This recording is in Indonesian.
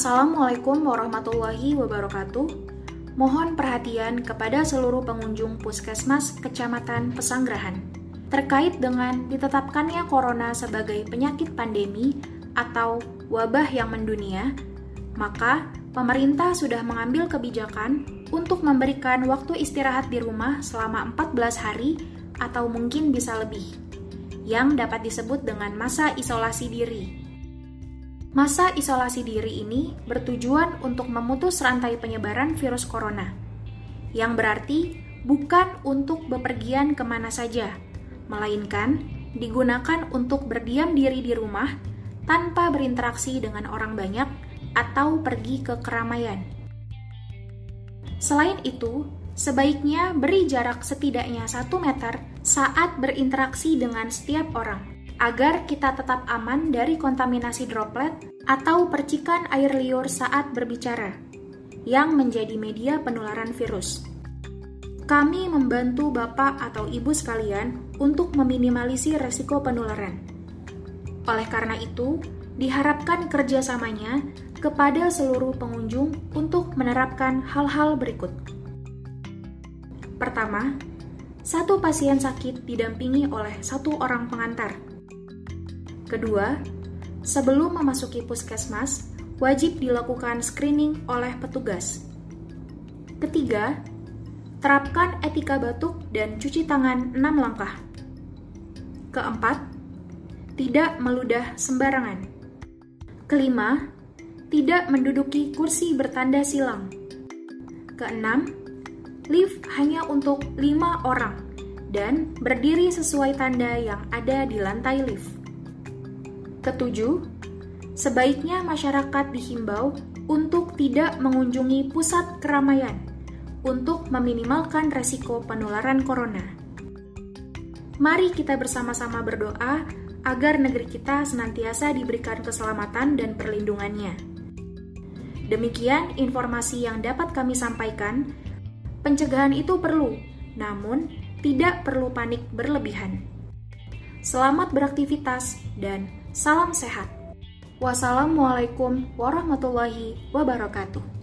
Assalamualaikum warahmatullahi wabarakatuh. Mohon perhatian kepada seluruh pengunjung Puskesmas Kecamatan Pesanggerahan terkait dengan ditetapkannya corona sebagai penyakit pandemi atau wabah yang mendunia, maka pemerintah sudah mengambil kebijakan untuk memberikan waktu istirahat di rumah selama 14 hari atau mungkin bisa lebih, yang dapat disebut dengan masa isolasi diri. Masa isolasi diri ini bertujuan untuk memutus rantai penyebaran virus corona, yang berarti bukan untuk bepergian ke mana saja, melainkan digunakan untuk berdiam diri di rumah tanpa berinteraksi dengan orang banyak atau pergi ke keramaian. Selain itu, sebaiknya beri jarak setidaknya 1 meter saat berinteraksi dengan setiap orang agar kita tetap aman dari kontaminasi droplet atau percikan air liur saat berbicara, yang menjadi media penularan virus. Kami membantu Bapak atau Ibu sekalian untuk meminimalisir resiko penularan. Oleh karena itu, diharapkan kerjasamanya kepada seluruh pengunjung untuk menerapkan hal-hal berikut. Pertama, satu pasien sakit didampingi oleh satu orang pengantar Kedua, sebelum memasuki puskesmas, wajib dilakukan screening oleh petugas. Ketiga, terapkan etika batuk dan cuci tangan 6 langkah. Keempat, tidak meludah sembarangan. Kelima, tidak menduduki kursi bertanda silang. Keenam, lift hanya untuk lima orang dan berdiri sesuai tanda yang ada di lantai lift. Ketujuh, sebaiknya masyarakat dihimbau untuk tidak mengunjungi pusat keramaian untuk meminimalkan resiko penularan corona. Mari kita bersama-sama berdoa agar negeri kita senantiasa diberikan keselamatan dan perlindungannya. Demikian informasi yang dapat kami sampaikan. Pencegahan itu perlu, namun tidak perlu panik berlebihan. Selamat beraktivitas dan Salam sehat. Wassalamualaikum warahmatullahi wabarakatuh.